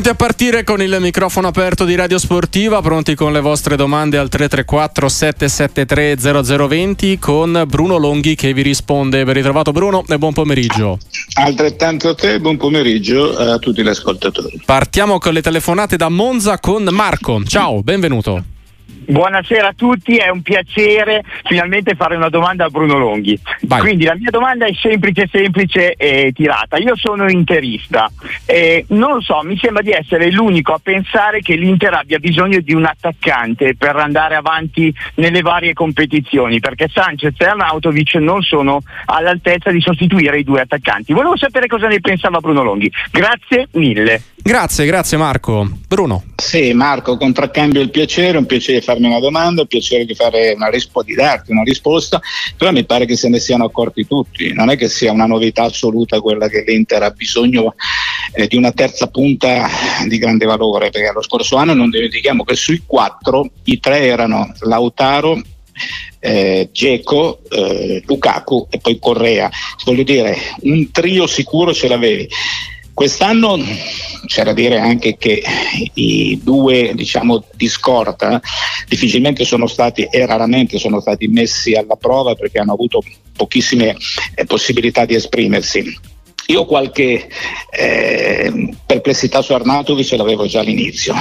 Pronti a partire con il microfono aperto di Radio Sportiva, pronti con le vostre domande al 334 773 0020 con Bruno Longhi che vi risponde. Ben ritrovato Bruno e buon pomeriggio. Altrettanto a te, buon pomeriggio a tutti gli ascoltatori. Partiamo con le telefonate da Monza con Marco. Ciao, benvenuto. Buonasera a tutti, è un piacere finalmente fare una domanda a Bruno Longhi. Vai. Quindi la mia domanda è semplice, semplice e tirata. Io sono interista e non lo so, mi sembra di essere l'unico a pensare che l'Inter abbia bisogno di un attaccante per andare avanti nelle varie competizioni, perché Sanchez e Arnautovic non sono all'altezza di sostituire i due attaccanti. Volevo sapere cosa ne pensava Bruno Longhi. Grazie mille. Grazie, grazie Marco. Bruno. Sì, Marco, contraccambio il piacere, un piacere farmi una domanda, un piacere di, fare una rispo- di darti una risposta, però mi pare che se ne siano accorti tutti. Non è che sia una novità assoluta quella che l'Inter ha bisogno eh, di una terza punta di grande valore, perché lo scorso anno non dimentichiamo che sui quattro i tre erano Lautaro, eh, Geco, eh, Lukaku e poi Correa. Voglio dire, un trio sicuro ce l'avevi. Quest'anno c'è da dire anche che i due diciamo, di scorta difficilmente sono stati e raramente sono stati messi alla prova perché hanno avuto pochissime eh, possibilità di esprimersi. Io qualche eh, perplessità su Arnautovic l'avevo già all'inizio.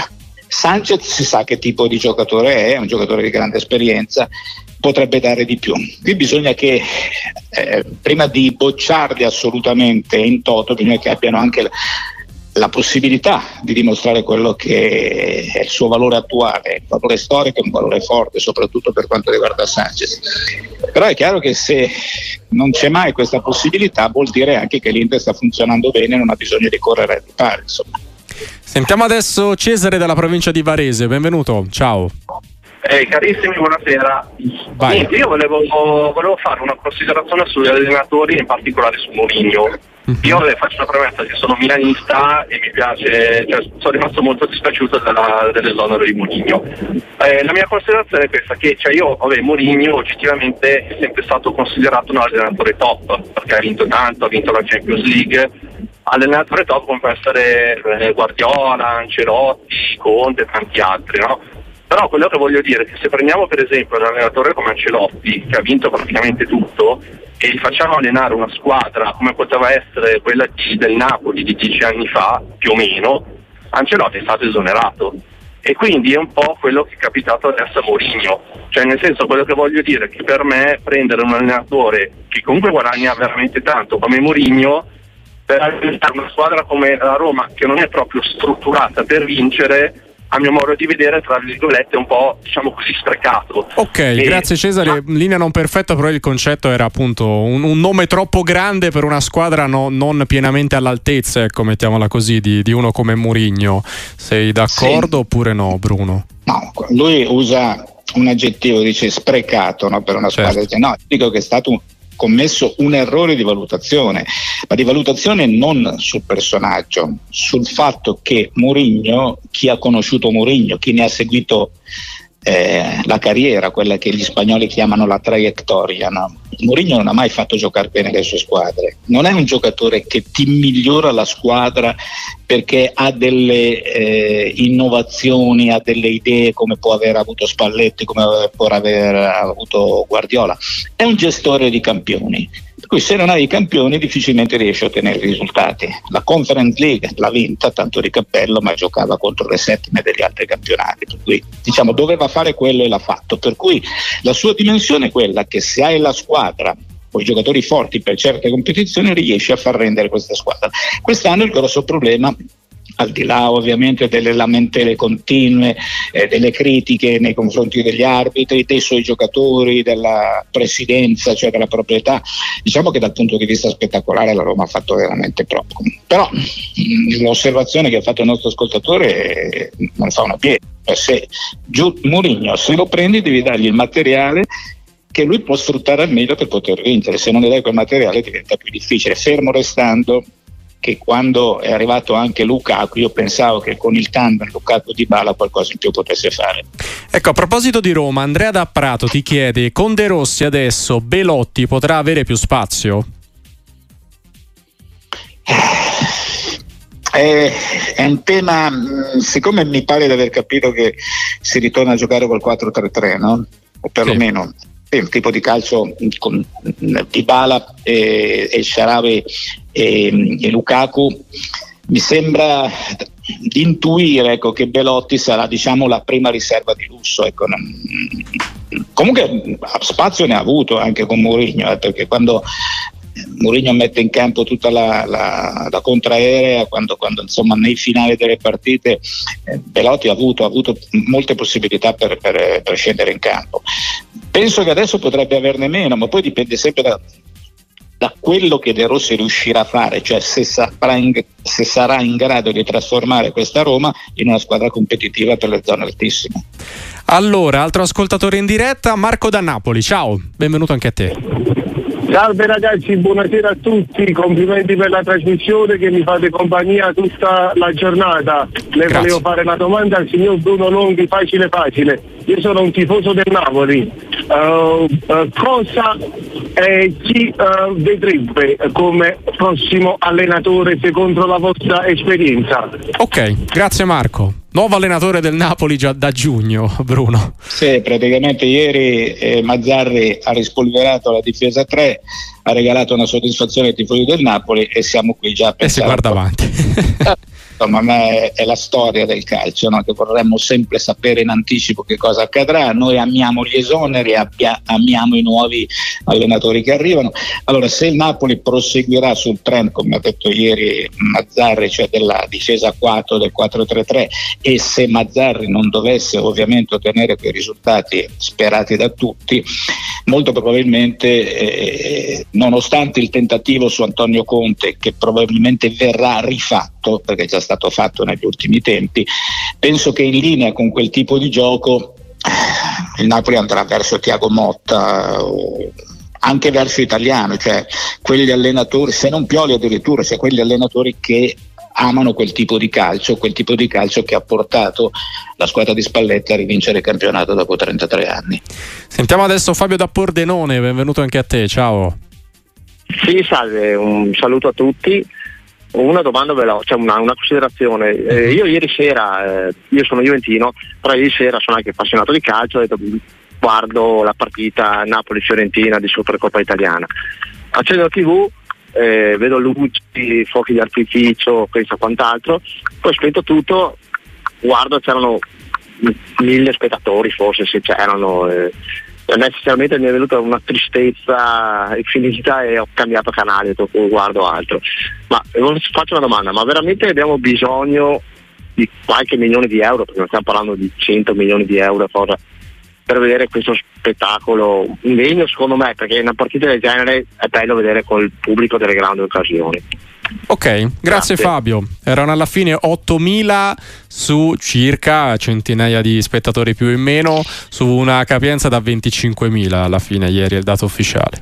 Sanchez si sa che tipo di giocatore è, è un giocatore di grande esperienza, potrebbe dare di più. Qui bisogna che eh, prima di bocciarli assolutamente in toto, bisogna che abbiano anche la, la possibilità di dimostrare quello che è il suo valore attuale, il valore storico, un valore forte, soprattutto per quanto riguarda Sanchez. Però è chiaro che se non c'è mai questa possibilità vuol dire anche che l'Inter sta funzionando bene e non ha bisogno di correre a ripare. Sentiamo adesso Cesare dalla provincia di Varese, benvenuto, ciao. Eh, carissimi, buonasera. Niente, io volevo, volevo, fare una considerazione sugli allenatori, in particolare su Mourinho. Mm-hmm. Io le faccio una premessa che sono milanista e mi piace, cioè, sono rimasto molto dispiaciuto della, dell'esonero di Mourinho. Eh, la mia considerazione è questa, che cioè io, vabbè, Mourinho oggettivamente è sempre stato considerato un allenatore top, perché ha vinto tanto, ha vinto la Champions League, allenatore top come può essere eh, Guardiola, Ancelotti, Conte e tanti altri, no? Però quello che voglio dire è che se prendiamo per esempio un allenatore come Ancelotti, che ha vinto praticamente tutto, e gli facciamo allenare una squadra come poteva essere quella del Napoli di dieci anni fa, più o meno, Ancelotti è stato esonerato. E quindi è un po' quello che è capitato adesso a Mourinho. Cioè nel senso quello che voglio dire è che per me prendere un allenatore che comunque guadagna veramente tanto come Mourinho per allenare una squadra come la Roma che non è proprio strutturata per vincere a mio modo di vedere, tra virgolette, un po' diciamo così sprecato. Ok, e, grazie Cesare. Ma... Linea non perfetta, però il concetto era appunto un, un nome troppo grande per una squadra no, non pienamente all'altezza, ecco, mettiamola così, di, di uno come Murigno. Sei d'accordo sì. oppure no, Bruno? No, lui usa un aggettivo, dice sprecato no, per una squadra. Certo. No, dico che è stato un commesso un errore di valutazione, ma di valutazione non sul personaggio, sul fatto che Mourinho, chi ha conosciuto Mourinho, chi ne ha seguito eh, la carriera, quella che gli spagnoli chiamano la traiettoria. No? Mourinho non ha mai fatto giocare bene le sue squadre, non è un giocatore che ti migliora la squadra perché ha delle eh, innovazioni, ha delle idee come può aver avuto Spalletti, come può aver avuto Guardiola, è un gestore di campioni cui se non hai i campioni difficilmente riesci a ottenere risultati. La Conference League l'ha vinta, tanto di cappello, ma giocava contro le settime degli altri campionati, per cui diciamo doveva fare quello e l'ha fatto. Per cui la sua dimensione è quella che se hai la squadra o i giocatori forti per certe competizioni riesci a far rendere questa squadra. Quest'anno il grosso problema al di là ovviamente delle lamentele continue, eh, delle critiche nei confronti degli arbitri, dei suoi giocatori, della presidenza, cioè della proprietà. Diciamo che dal punto di vista spettacolare la Roma ha fatto veramente troppo. Però mh, mm, l'osservazione che ha fatto il nostro ascoltatore eh, non fa una piega. Se giù, Mourinho, se lo prendi devi dargli il materiale che lui può sfruttare al meglio per poter vincere, se non gli dai quel materiale diventa più difficile, fermo restando che quando è arrivato anche Lukaku io pensavo che con il tandem Lukaku di Bala qualcosa in più potesse fare. Ecco, a proposito di Roma, Andrea da Prato ti chiede, con De Rossi adesso Belotti potrà avere più spazio? È, è, un tema, mm, siccome mi pare di aver capito che si ritorna a giocare col 4-3-3, no? o perlomeno sì. Il tipo di calcio con Dybala e, e Sharawi e, e Lukaku, mi sembra di intuire ecco, che Belotti sarà diciamo, la prima riserva di lusso. Ecco. Comunque spazio ne ha avuto anche con Mourinho, eh, perché quando Mourinho mette in campo tutta la, la, la contraerea quando, quando insomma, nei finali delle partite eh, Belotti ha avuto, ha avuto, molte possibilità per, per, per, scendere in campo. Penso che adesso potrebbe averne meno, ma poi dipende sempre da, da quello che De Rossi riuscirà a fare, cioè se sarà, in, se sarà in grado di trasformare questa Roma in una squadra competitiva per le zone altissime. Allora, altro ascoltatore in diretta, Marco da Napoli, ciao, benvenuto anche a te. Salve ragazzi, buonasera a tutti, complimenti per la trasmissione che mi fate compagnia tutta la giornata. Le Grazie. volevo fare una domanda al signor Bruno Longhi, facile facile. Io sono un tifoso del Napoli. Uh, uh, cosa eh, chi uh, vedrebbe come prossimo allenatore secondo la vostra esperienza? Ok, grazie Marco. Nuovo allenatore del Napoli già da giugno, Bruno. Sì, praticamente ieri eh, Mazzarri ha rispolverato la difesa 3, ha regalato una soddisfazione ai tifosi del Napoli e siamo qui già a pensare. E si guarda avanti. insomma, è, è, la storia del calcio, no? che vorremmo sempre sapere in anticipo che cosa accadrà. Noi amiamo gli esoneri, abbia, amiamo i nuovi allenatori che arrivano. Allora, se il Napoli proseguirà sul trend, come ha detto ieri Mazzarri, cioè della difesa 4 del 4-3-3, e se Mazzarri non dovesse ovviamente ottenere quei risultati sperati da tutti, molto probabilmente, eh, nonostante il tentativo su Antonio Conte, che probabilmente verrà rifatto, perché già stato fatto negli ultimi tempi, penso che in linea con quel tipo di gioco il Napoli andrà verso Tiago Motta anche verso italiano, cioè quegli allenatori, se non Pioli addirittura, cioè quegli allenatori che amano quel tipo di calcio, quel tipo di calcio che ha portato la squadra di Spalletti a rivincere il campionato dopo 33 anni. Sentiamo adesso Fabio da Pordenone, benvenuto anche a te, ciao. Sì, salve, un saluto a tutti. Una domanda veloce, cioè una, una, considerazione. Eh, mhm. io ieri sera, eh, io sono Juventino, però ieri sera sono anche appassionato di calcio, ho detto guardo la partita Napoli-Fiorentina di Supercoppa Italiana. Accendo la tv, eh, vedo luci, fuochi di artificio, penso a quant'altro, poi spento tutto, guardo c'erano mille spettatori forse se c'erano. Eh, necessariamente mi è venuta una tristezza infinita e ho cambiato canale, dopo guardo altro. Ma faccio una domanda, ma veramente abbiamo bisogno di qualche milione di euro, perché non stiamo parlando di 100 milioni di euro per vedere questo spettacolo indegno secondo me, perché una partita del genere è bello vedere col pubblico delle grandi occasioni. Ok, grazie, grazie, Fabio. Erano alla fine 8.000 su circa centinaia di spettatori più o meno su una capienza da 25.000 alla fine ieri è il dato ufficiale.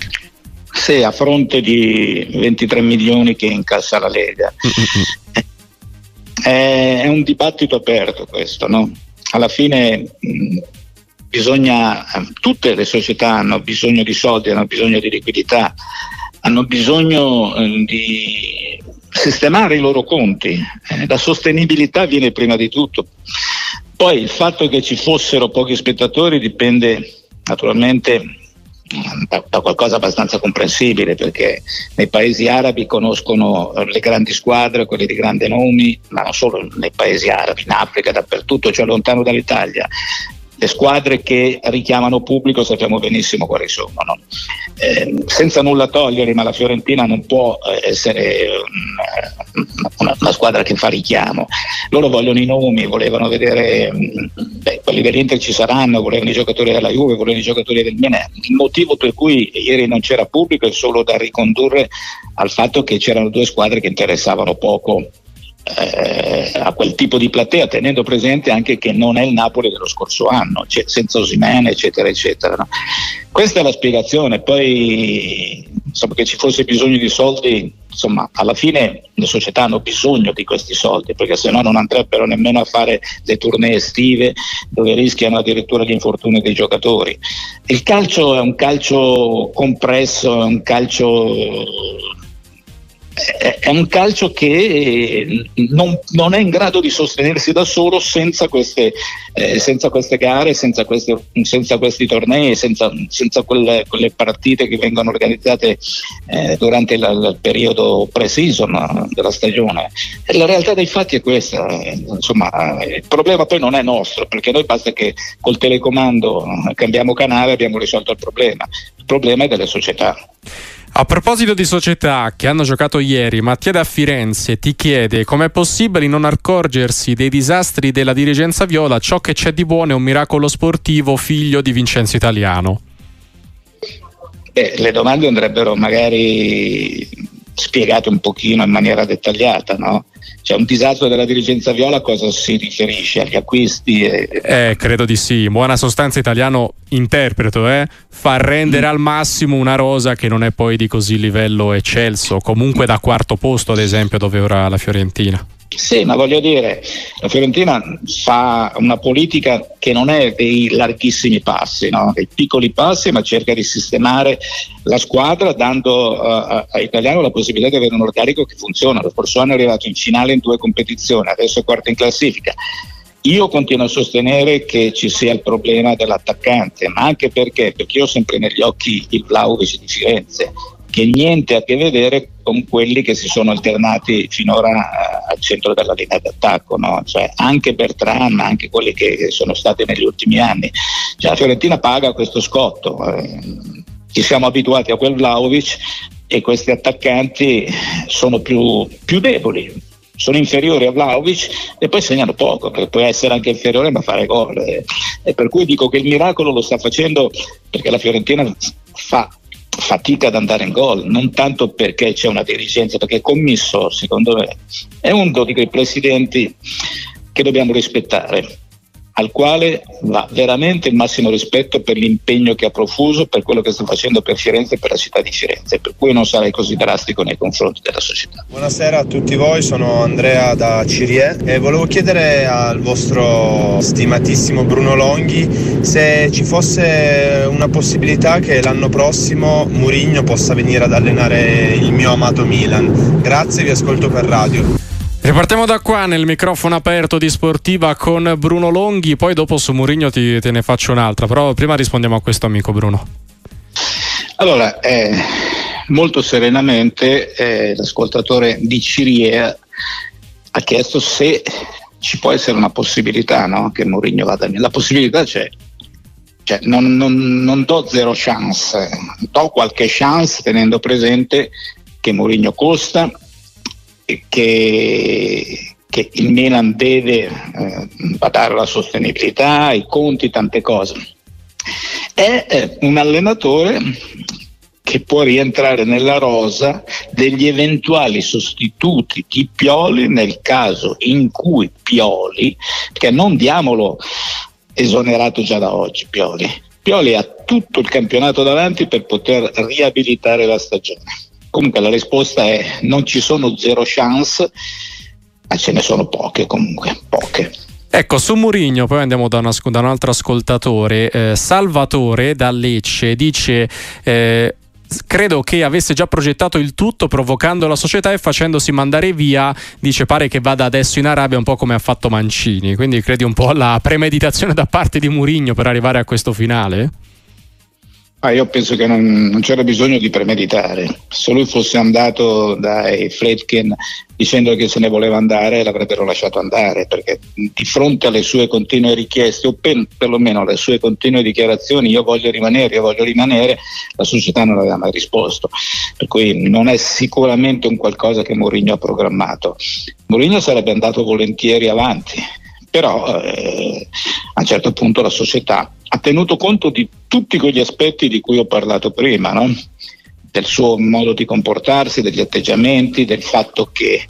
Sì, a fronte di 23 milioni che incassa la Lega. Mm-hmm. È, è un dibattito aperto questo, no? Alla fine mh, bisogna, tutte le società hanno bisogno di soldi, hanno bisogno di liquidità, hanno bisogno eh, di sistemare i loro conti. Eh, la sostenibilità viene prima di tutto. Poi il fatto che ci fossero pochi spettatori dipende naturalmente mm, da, da, qualcosa abbastanza comprensibile perché nei paesi arabi conoscono le grandi squadre, quelle di grandi nomi, ma non solo nei paesi arabi, in Africa, dappertutto, cioè lontano dall'Italia le squadre che richiamano pubblico sappiamo benissimo quali sono. No? Eh, senza nulla togliere, ma la Fiorentina non può eh, essere una, una, squadra che fa richiamo. Loro vogliono i nomi, volevano vedere, mm, beh, quelli dell'Inter ci saranno, volevano i giocatori della Juve, volevano i giocatori del Milan. Il motivo per cui ieri non c'era pubblico è solo da ricondurre al fatto che c'erano due squadre che interessavano poco eh, a quel tipo di platea, tenendo presente anche che non è il Napoli dello scorso anno, cioè, senza Osimene, eccetera, eccetera. No? Questa è la spiegazione, poi insomma, che ci fosse bisogno di soldi, insomma, alla fine le società hanno bisogno di questi soldi, perché se no non andrebbero nemmeno a fare le tournée estive dove rischiano addirittura gli infortuni dei giocatori. Il calcio è un calcio compresso, è un calcio è un calcio che non, non, è in grado di sostenersi da solo senza queste, eh, senza queste gare, senza, queste, senza, questi tornei, senza, senza quelle, quelle, partite che vengono organizzate eh, durante il, il, periodo pre-season della stagione. La realtà dei fatti è questa, eh, insomma, il problema poi non è nostro, perché noi basta che col telecomando cambiamo canale e abbiamo risolto il problema, il problema è delle società. A proposito di società che hanno giocato ieri, Mattia da Firenze ti chiede com'è possibile non accorgersi dei disastri della dirigenza viola, ciò che c'è di buono è un miracolo sportivo figlio di Vincenzo Italiano. Eh, le domande andrebbero magari spiegate un pochino in maniera dettagliata, no? Cioè un disastro della dirigenza viola a cosa si riferisce? Agli acquisti? E... Eh, credo di sì. In buona sostanza italiano interpreto, eh? fa rendere mm. al massimo una rosa che non è poi di così livello eccelso, comunque da quarto posto ad esempio dove ora la Fiorentina. Sì, ma voglio dire, la Fiorentina fa una politica che non è dei larghissimi passi, no? dei piccoli passi, ma cerca di sistemare la squadra dando uh, a Italiano la possibilità di avere un organico che funziona. Lo scorso anno è arrivato in finale in due competizioni, adesso è quarto in classifica. Io continuo a sostenere che ci sia il problema dell'attaccante, ma anche perché, perché io ho sempre negli occhi il Vlaovic di Firenze, che niente a che vedere con quelli che si sono alternati finora eh, al centro della linea d'attacco, no? cioè, anche Bertram, anche quelli che sono stati negli ultimi anni. Cioè, la Fiorentina paga questo scotto. Eh, ci siamo abituati a quel Vlaovic e questi attaccanti sono più, più deboli, sono inferiori a Vlaovic e poi segnano poco, perché può essere anche inferiore ma fare gol. E per cui dico che il miracolo lo sta facendo perché la Fiorentina fa fatica ad andare in gol, non tanto perché c'è una dirigenza, perché Commisso, secondo me, è uno di quei presidenti che dobbiamo rispettare al quale va veramente il massimo rispetto per l'impegno che ha profuso, per quello che sta facendo per Firenze e per la città di Firenze, per cui non sarei così drastico nei confronti della società. Buonasera a tutti voi, sono Andrea da Cirie e volevo chiedere al vostro stimatissimo Bruno Longhi se ci fosse una possibilità che l'anno prossimo Murigno possa venire ad allenare il mio amato Milan. Grazie, vi ascolto per radio. Ripartiamo da qua nel microfono aperto di Sportiva con Bruno Longhi, poi dopo su Murigno ti, te ne faccio un'altra, però prima rispondiamo a questo amico Bruno. Allora, eh, molto serenamente eh, l'ascoltatore di Cirie ha chiesto se ci può essere una possibilità no? che Mourinho vada via. La possibilità c'è, cioè, non, non, non, do zero chance, do qualche chance tenendo presente che Mourinho costa, che, che il Milan deve eh, badare alla sostenibilità, i conti, tante cose. È eh, un allenatore che può rientrare nella rosa degli eventuali sostituti di Pioli nel caso in cui Pioli, perché non diamolo esonerato già da oggi Pioli, Pioli ha tutto il campionato davanti per poter riabilitare la stagione Comunque la risposta è non ci sono zero chance, ma ce ne sono poche comunque, poche. Ecco, su Murigno, poi andiamo da, una, da un altro ascoltatore, eh, Salvatore da Lecce, dice... Eh, credo che avesse già progettato il tutto provocando la società e facendosi mandare via dice pare che vada adesso in Arabia un po' come ha fatto Mancini quindi credi un po' alla premeditazione da parte di Murigno per arrivare a questo finale? Ah, io penso che non, non, c'era bisogno di premeditare. Se lui fosse andato dai Fredkin dicendo che se ne voleva andare, l'avrebbero lasciato andare, perché di fronte alle sue continue richieste, o per, perlomeno alle sue continue dichiarazioni, io voglio rimanere, io voglio rimanere, la società non aveva mai risposto. Per cui non è sicuramente un qualcosa che Mourinho ha programmato. Mourinho sarebbe andato volentieri avanti, però eh, a un certo punto la società ha tenuto conto di tutti quegli aspetti di cui ho parlato prima, no? del suo modo di comportarsi, degli atteggiamenti, del fatto che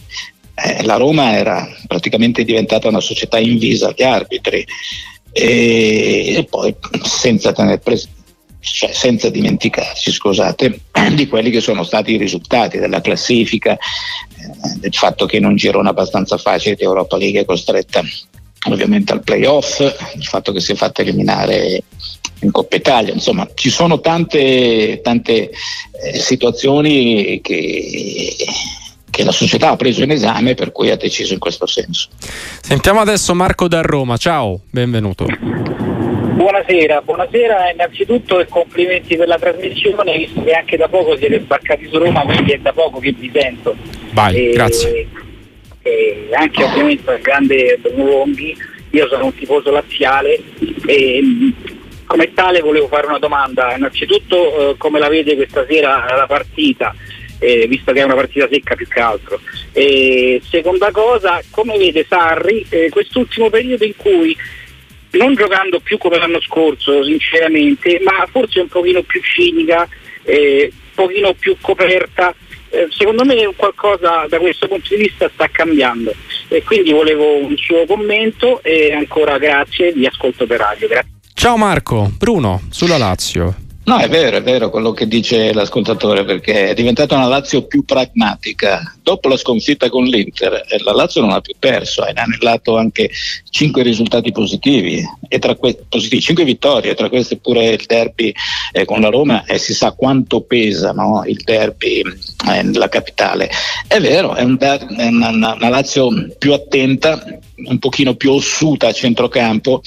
eh, la Roma era praticamente diventata una società invisa agli arbitri e, e poi senza, pres- cioè, senza dimenticarci scusate, di quelli che sono stati i risultati della classifica, eh, del fatto che in un girone abbastanza facile di Europa League è costretta ovviamente al playoff, il fatto che si è fatta eliminare in Coppa Italia, insomma ci sono tante, tante eh, situazioni che, che la società ha preso in esame per cui ha deciso in questo senso. Sentiamo adesso Marco da Roma, ciao, benvenuto. Buonasera, buonasera innanzitutto e complimenti per la trasmissione, visto che anche da poco siete sbarcati su Roma, quindi è da poco che vi sento. Vai, e, grazie. E anche ovviamente al grande Longhi, io sono un tifoso laziale e come tale volevo fare una domanda, innanzitutto eh, come la vede questa sera la partita? eh, visto che è una partita secca più che altro. E seconda cosa, come vede Sarri eh, quest'ultimo periodo in cui non giocando più come l'anno scorso sinceramente, ma forse un pochino più cinica, eh, un pochino più coperta, eh, secondo me qualcosa da questo punto di vista sta cambiando e quindi volevo un suo commento e ancora grazie, vi ascolto per radio. Grazie. Ciao Marco, Bruno, sulla Lazio. No, è vero, è vero quello che dice l'ascoltatore, perché è diventata una Lazio più pragmatica. Dopo la sconfitta con l'Inter, eh, la Lazio non ha più perso, ha inanellato anche cinque risultati positivi, e tra que- positivi, cinque vittorie, tra queste pure il derby eh, con la Roma, e si sa quanto pesa no? il derby eh, nella capitale. È vero, è, un der- è una, una, una Lazio più attenta, un pochino più ossuta a centrocampo,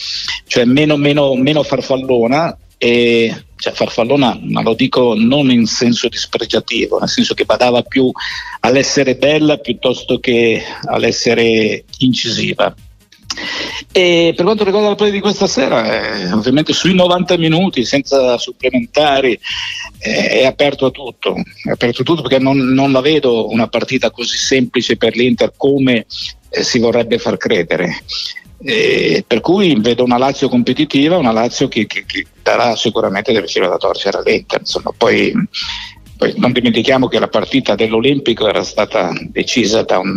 cioè meno, meno, meno farfallona e cioè farfallona, ma lo dico non in senso dispregiativo, nel senso che badava più all'essere bella piuttosto che all'essere incisiva. E per quanto riguarda la play di questa sera, eh, ovviamente sui 90 minuti, senza supplementari, eh, è aperto a tutto, è aperto a tutto perché non, non, la vedo una partita così semplice per l'Inter come eh, si vorrebbe far credere. Eh, per cui vedo una Lazio competitiva, una Lazio che, che, che darà sicuramente delle fila da torcere all'Inter. Insomma, poi, poi, non dimentichiamo che la partita dell'Olimpico era stata decisa da un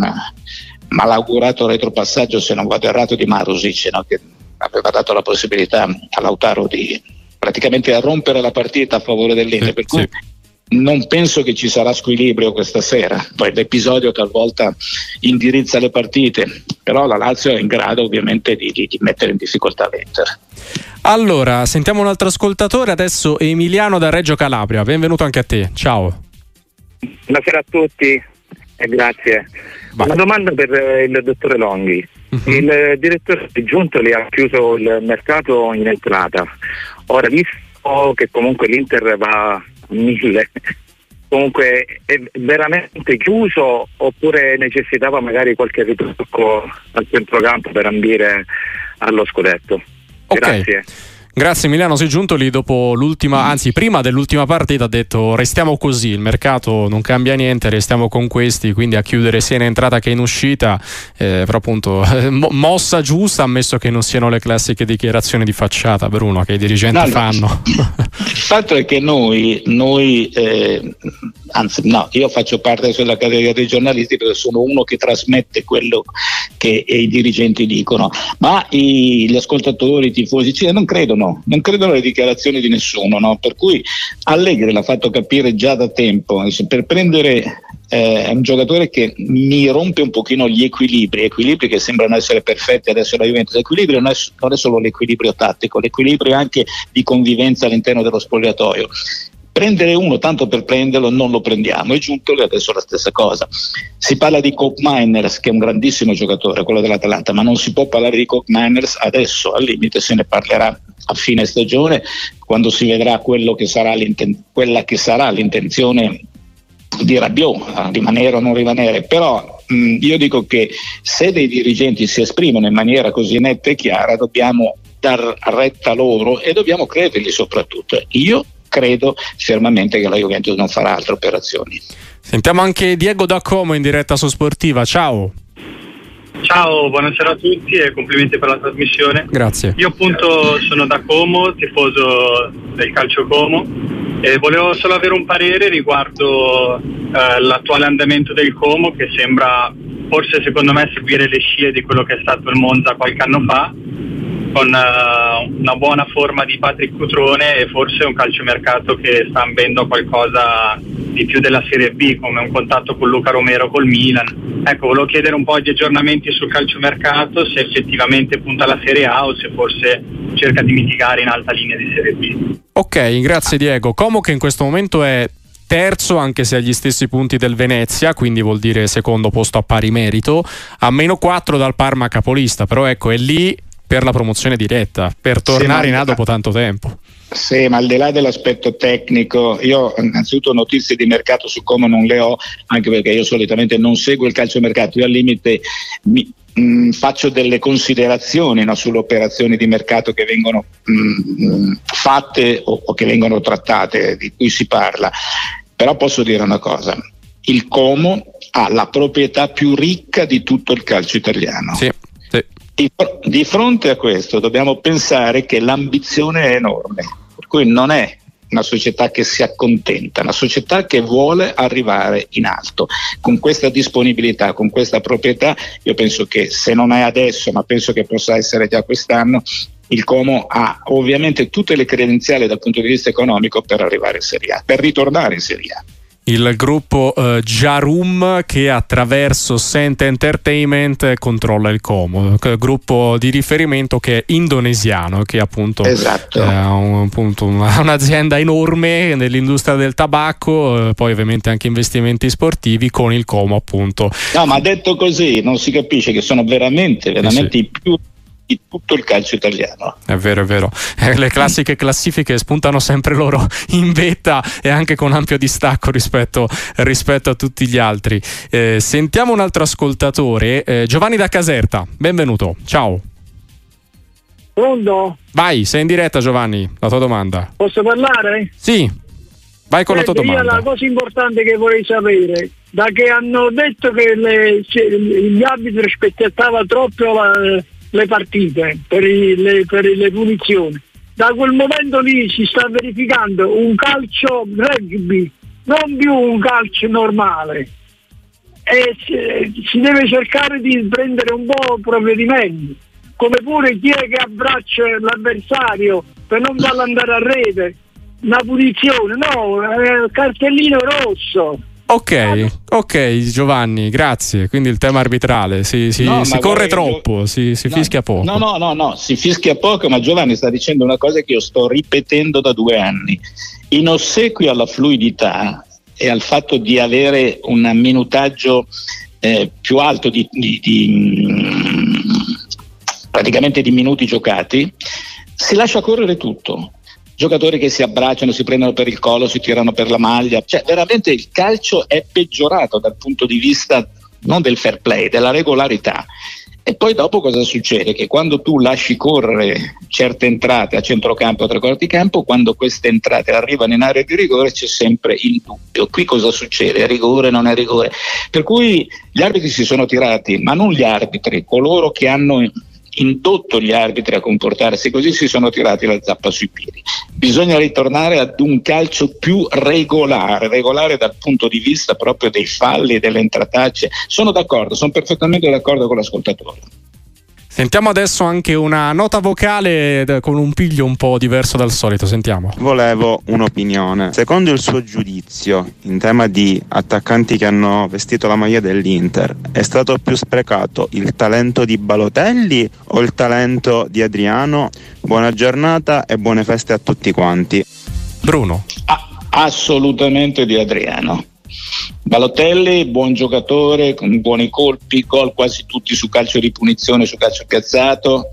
malaugurato retropassaggio, se non vado errato, di Marusic, no? che aveva dato la possibilità a Lautaro di praticamente rompere la partita a favore dell'Inter. Sì, per cui sì non penso che ci sarà squilibrio questa sera, poi l'episodio talvolta indirizza le partite, però la Lazio è in grado ovviamente di, di, di mettere in difficoltà l'Inter. Allora, sentiamo un altro ascoltatore, adesso Emiliano da Reggio Calabria, benvenuto anche a te, ciao. Buonasera a tutti e grazie. Vai. Una domanda per il dottore Longhi. Uh-huh. Il direttore di Giuntoli ha chiuso il mercato in entrata. Ora, visto che comunque l'Inter va mille. Comunque è veramente chiuso oppure necessitava magari qualche ritocco al centrocampo per ambire allo scudetto? Okay. Grazie. Grazie Emiliano, sei giunto lì dopo l'ultima, anzi prima dell'ultima partita ha detto restiamo così, il mercato non cambia niente, restiamo con questi, quindi a chiudere sia in entrata che in uscita, eh, però appunto mossa giusta ammesso che non siano le classiche dichiarazioni di facciata Bruno che i dirigenti no, fanno. il fatto è che noi, noi eh, anzi no, io faccio parte della categoria dei giornalisti perché sono uno che trasmette quello che i dirigenti dicono, ma i, gli ascoltatori, i tifosi non credono no, non credono alle dichiarazioni di nessuno, no? per cui Allegri l'ha fatto capire già da tempo, per prendere eh, un giocatore che mi rompe un pochino gli equilibri, equilibri che sembrano essere perfetti adesso la Juventus, l'equilibrio non è, non è solo l'equilibrio tattico, l'equilibrio anche di convivenza all'interno dello spogliatoio prendere uno tanto per prenderlo non lo prendiamo. È giunto adesso la stessa cosa. Si parla di Coke Miners, che è un grandissimo giocatore, quello dell'Atalanta, ma non si può parlare di Coke Miners adesso, al limite se ne parlerà a fine stagione, quando si vedrà che quella che sarà l'intenzione di Rabiot, rimanere o non rimanere, però mh, io dico che se dei dirigenti si esprimono in maniera così netta e chiara dobbiamo dar retta loro e dobbiamo credergli soprattutto. Io credo fermamente che la Juventus non farà altre operazioni. Sentiamo anche Diego da Como in diretta su Sportiva, ciao. Ciao, buonasera a tutti e complimenti per la trasmissione. Grazie. Io appunto sono da Como, tifoso del calcio Como e volevo solo avere un parere riguardo eh, l'attuale andamento del Como che sembra forse secondo me seguire le scie di quello che è stato il Monza qualche anno fa con uh, una buona forma di Patrick Cutrone e forse un calciomercato che sta ambendo qualcosa di più della Serie B come un contatto con Luca Romero col Milan. Ecco, volevo chiedere un po' di aggiornamenti sul calciomercato, se effettivamente punta alla Serie A o se forse cerca di mitigare in alta linea di Serie B. Ok, grazie Diego. Como che in questo momento è terzo anche se agli stessi punti del Venezia, quindi vuol dire secondo posto a pari merito, a meno 4 dal Parma capolista, però ecco è lì per la promozione diretta, per tornare sì, in A dopo tanto tempo. Sì, ma al di là dell'aspetto tecnico, io innanzitutto notizie di mercato su come non le ho, anche perché io solitamente non seguo il calcio mercato, io al limite mi, mh, mm, faccio delle considerazioni no, sulle operazioni di mercato che vengono mh, mm, fatte o, o che vengono trattate, di cui si parla. Però posso dire una cosa, il Como ha la proprietà più ricca di tutto il calcio italiano. Sì. Di, di, fronte a questo dobbiamo pensare che l'ambizione è enorme cui non è una società che si accontenta, una società che vuole arrivare in alto. Con questa disponibilità, con questa proprietà, io penso che se non è adesso, ma penso che possa essere già quest'anno, il Como ha ovviamente tutte le credenziali dal punto di vista economico per arrivare in Serie A, per ritornare in Serie A il gruppo uh, Jarum che attraverso Sent Entertainment controlla il Como, gruppo di riferimento che è indonesiano, che appunto esatto. è un, appunto un'azienda enorme nell'industria del tabacco, eh, poi ovviamente anche investimenti sportivi con il Como appunto. No, ma detto così non si capisce che sono veramente, veramente eh sì. i più di tutto il calcio italiano. È vero, è vero. Eh, le classiche classifiche spuntano sempre loro in vetta e anche con ampio distacco rispetto, rispetto a tutti gli altri. Eh, sentiamo un altro ascoltatore, eh, Giovanni da Caserta. Benvenuto, ciao. Pronto? Vai, sei in diretta Giovanni, la tua domanda. Posso parlare? Sì, vai con Senti, la tua domanda. Io la cosa importante che vorrei sapere, da che hanno detto che le, gli arbitri rispettavano troppo la, le partite, per, i, le, per le punizioni. Da quel momento lì si sta verificando un calcio rugby, non più un calcio normale. E si, deve cercare di prendere un po' provvedimenti, come pure chi è che abbraccia l'avversario per non farlo andare a rete, una punizione, no, cartellino rosso Ok, ok Giovanni, grazie. Quindi il tema arbitrale, si, si, no, si corre troppo, io... si, si no, fischia poco. No, no, no, no, si fischia poco, ma Giovanni sta dicendo una cosa che io sto ripetendo da due anni. In ossequio alla fluidità e al fatto di avere un minutaggio eh, più alto di, di, di praticamente di minuti giocati, si lascia correre tutto giocatori che si abbracciano, si prendono per il collo, si tirano per la maglia, cioè veramente il calcio è peggiorato dal punto di vista non del fair play, della regolarità. E poi dopo cosa succede? Che quando tu lasci correre certe entrate a centrocampo o a tre quarti campo, quando queste entrate arrivano in area di rigore c'è sempre il dubbio. Qui cosa succede? È rigore, non è rigore? Per cui gli arbitri si sono tirati, ma non gli arbitri, coloro che hanno indotto gli arbitri a comportarsi così, si sono tirati la zappa sui piedi. Bisogna ritornare ad un calcio più regolare, regolare dal punto di vista proprio dei falli e delle entratacce. Sono d'accordo, sono perfettamente d'accordo con l'ascoltatore. Sentiamo adesso anche una nota vocale con un piglio un po' diverso dal solito. Sentiamo. Volevo un'opinione. Secondo il suo giudizio in tema di attaccanti che hanno vestito la maglia dell'Inter, è stato più sprecato il talento di Balotelli o il talento di Adriano? Buona giornata e buone feste a tutti quanti. Bruno. Ah, assolutamente di Adriano. Balotelli, buon giocatore, con buoni colpi, gol quasi tutti su calcio di punizione, su calcio piazzato.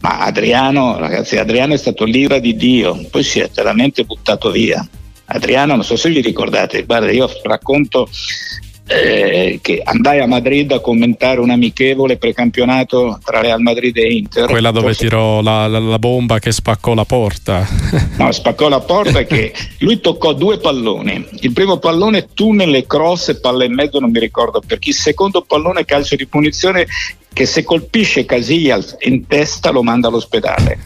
Ma Adriano, ragazzi, Adriano è stato l'ira di Dio, poi si è veramente buttato via. Adriano, non so se vi ricordate, guarda, io racconto eh, che andai a Madrid a commentare un amichevole precampionato tra Real Madrid e Inter. Quella dove Forse... tirò la, la, la, bomba che spaccò la porta. no, spaccò la porta che lui toccò due palloni. Il primo pallone tunnel e cross e palla in mezzo, non mi ricordo perché. Il secondo pallone calcio di punizione che se colpisce Casillas in testa lo manda all'ospedale.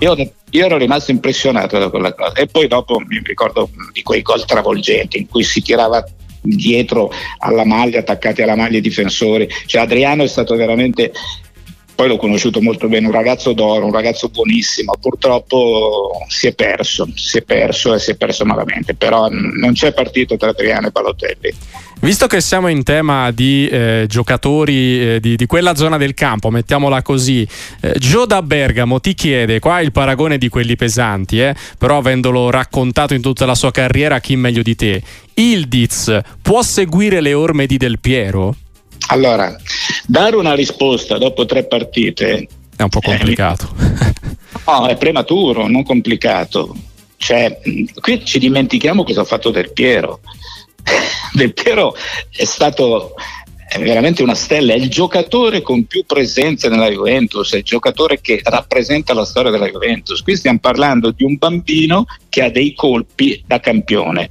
Io, io, ero rimasto impressionato da quella cosa. E poi dopo mi ricordo di quei gol travolgenti in cui si tirava dietro alla maglia, attaccati alla maglia i difensori. Cioè Adriano è stato veramente poi l'ho conosciuto molto bene, un ragazzo d'oro, un ragazzo buonissimo, purtroppo si è perso, si è perso e si è perso malamente, però non c'è partito tra Adriano e Balotelli. Visto che siamo in tema di eh, giocatori eh, di, di, quella zona del campo, mettiamola così, eh, Gio da Bergamo ti chiede, qua il paragone di quelli pesanti, eh, però avendolo raccontato in tutta la sua carriera, chi meglio di te, Ildiz può seguire le orme di Del Piero? Allora, dare una risposta dopo tre partite è un po' complicato. no, è prematuro, non complicato. Cioè, qui ci dimentichiamo cosa ha fatto Del Piero. Del Piero è stato è veramente una stella, è il giocatore con più presenza nella Juventus, è il giocatore che rappresenta la storia della Juventus. Qui stiamo parlando di un bambino che ha dei colpi da campione.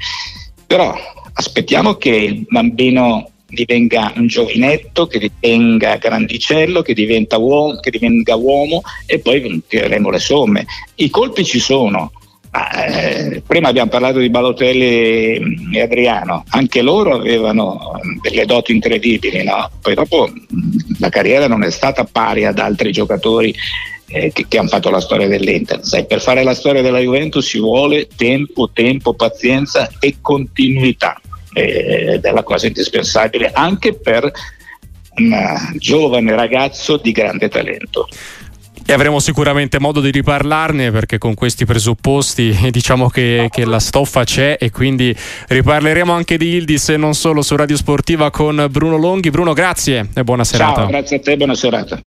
Però aspettiamo che il bambino divenga un giovinetto, che divenga grandicello, che, uomo, che divenga uomo e poi tireremo le somme. I colpi ci sono. Eh, prima abbiamo parlato di Balotelli e Adriano, anche loro avevano delle doti incredibili, no? poi dopo la carriera non è stata pari ad altri giocatori eh, che, che hanno fatto la storia dell'Inter. Sai, per fare la storia della Juventus ci vuole tempo, tempo, pazienza e continuità ed è la cosa indispensabile anche per un giovane ragazzo di grande talento. E avremo sicuramente modo di riparlarne perché con questi presupposti diciamo che, che, la stoffa c'è e quindi riparleremo anche di Ildis e non solo su Radio Sportiva con Bruno Longhi. Bruno, grazie e buona serata. Ciao, grazie a te, buona serata.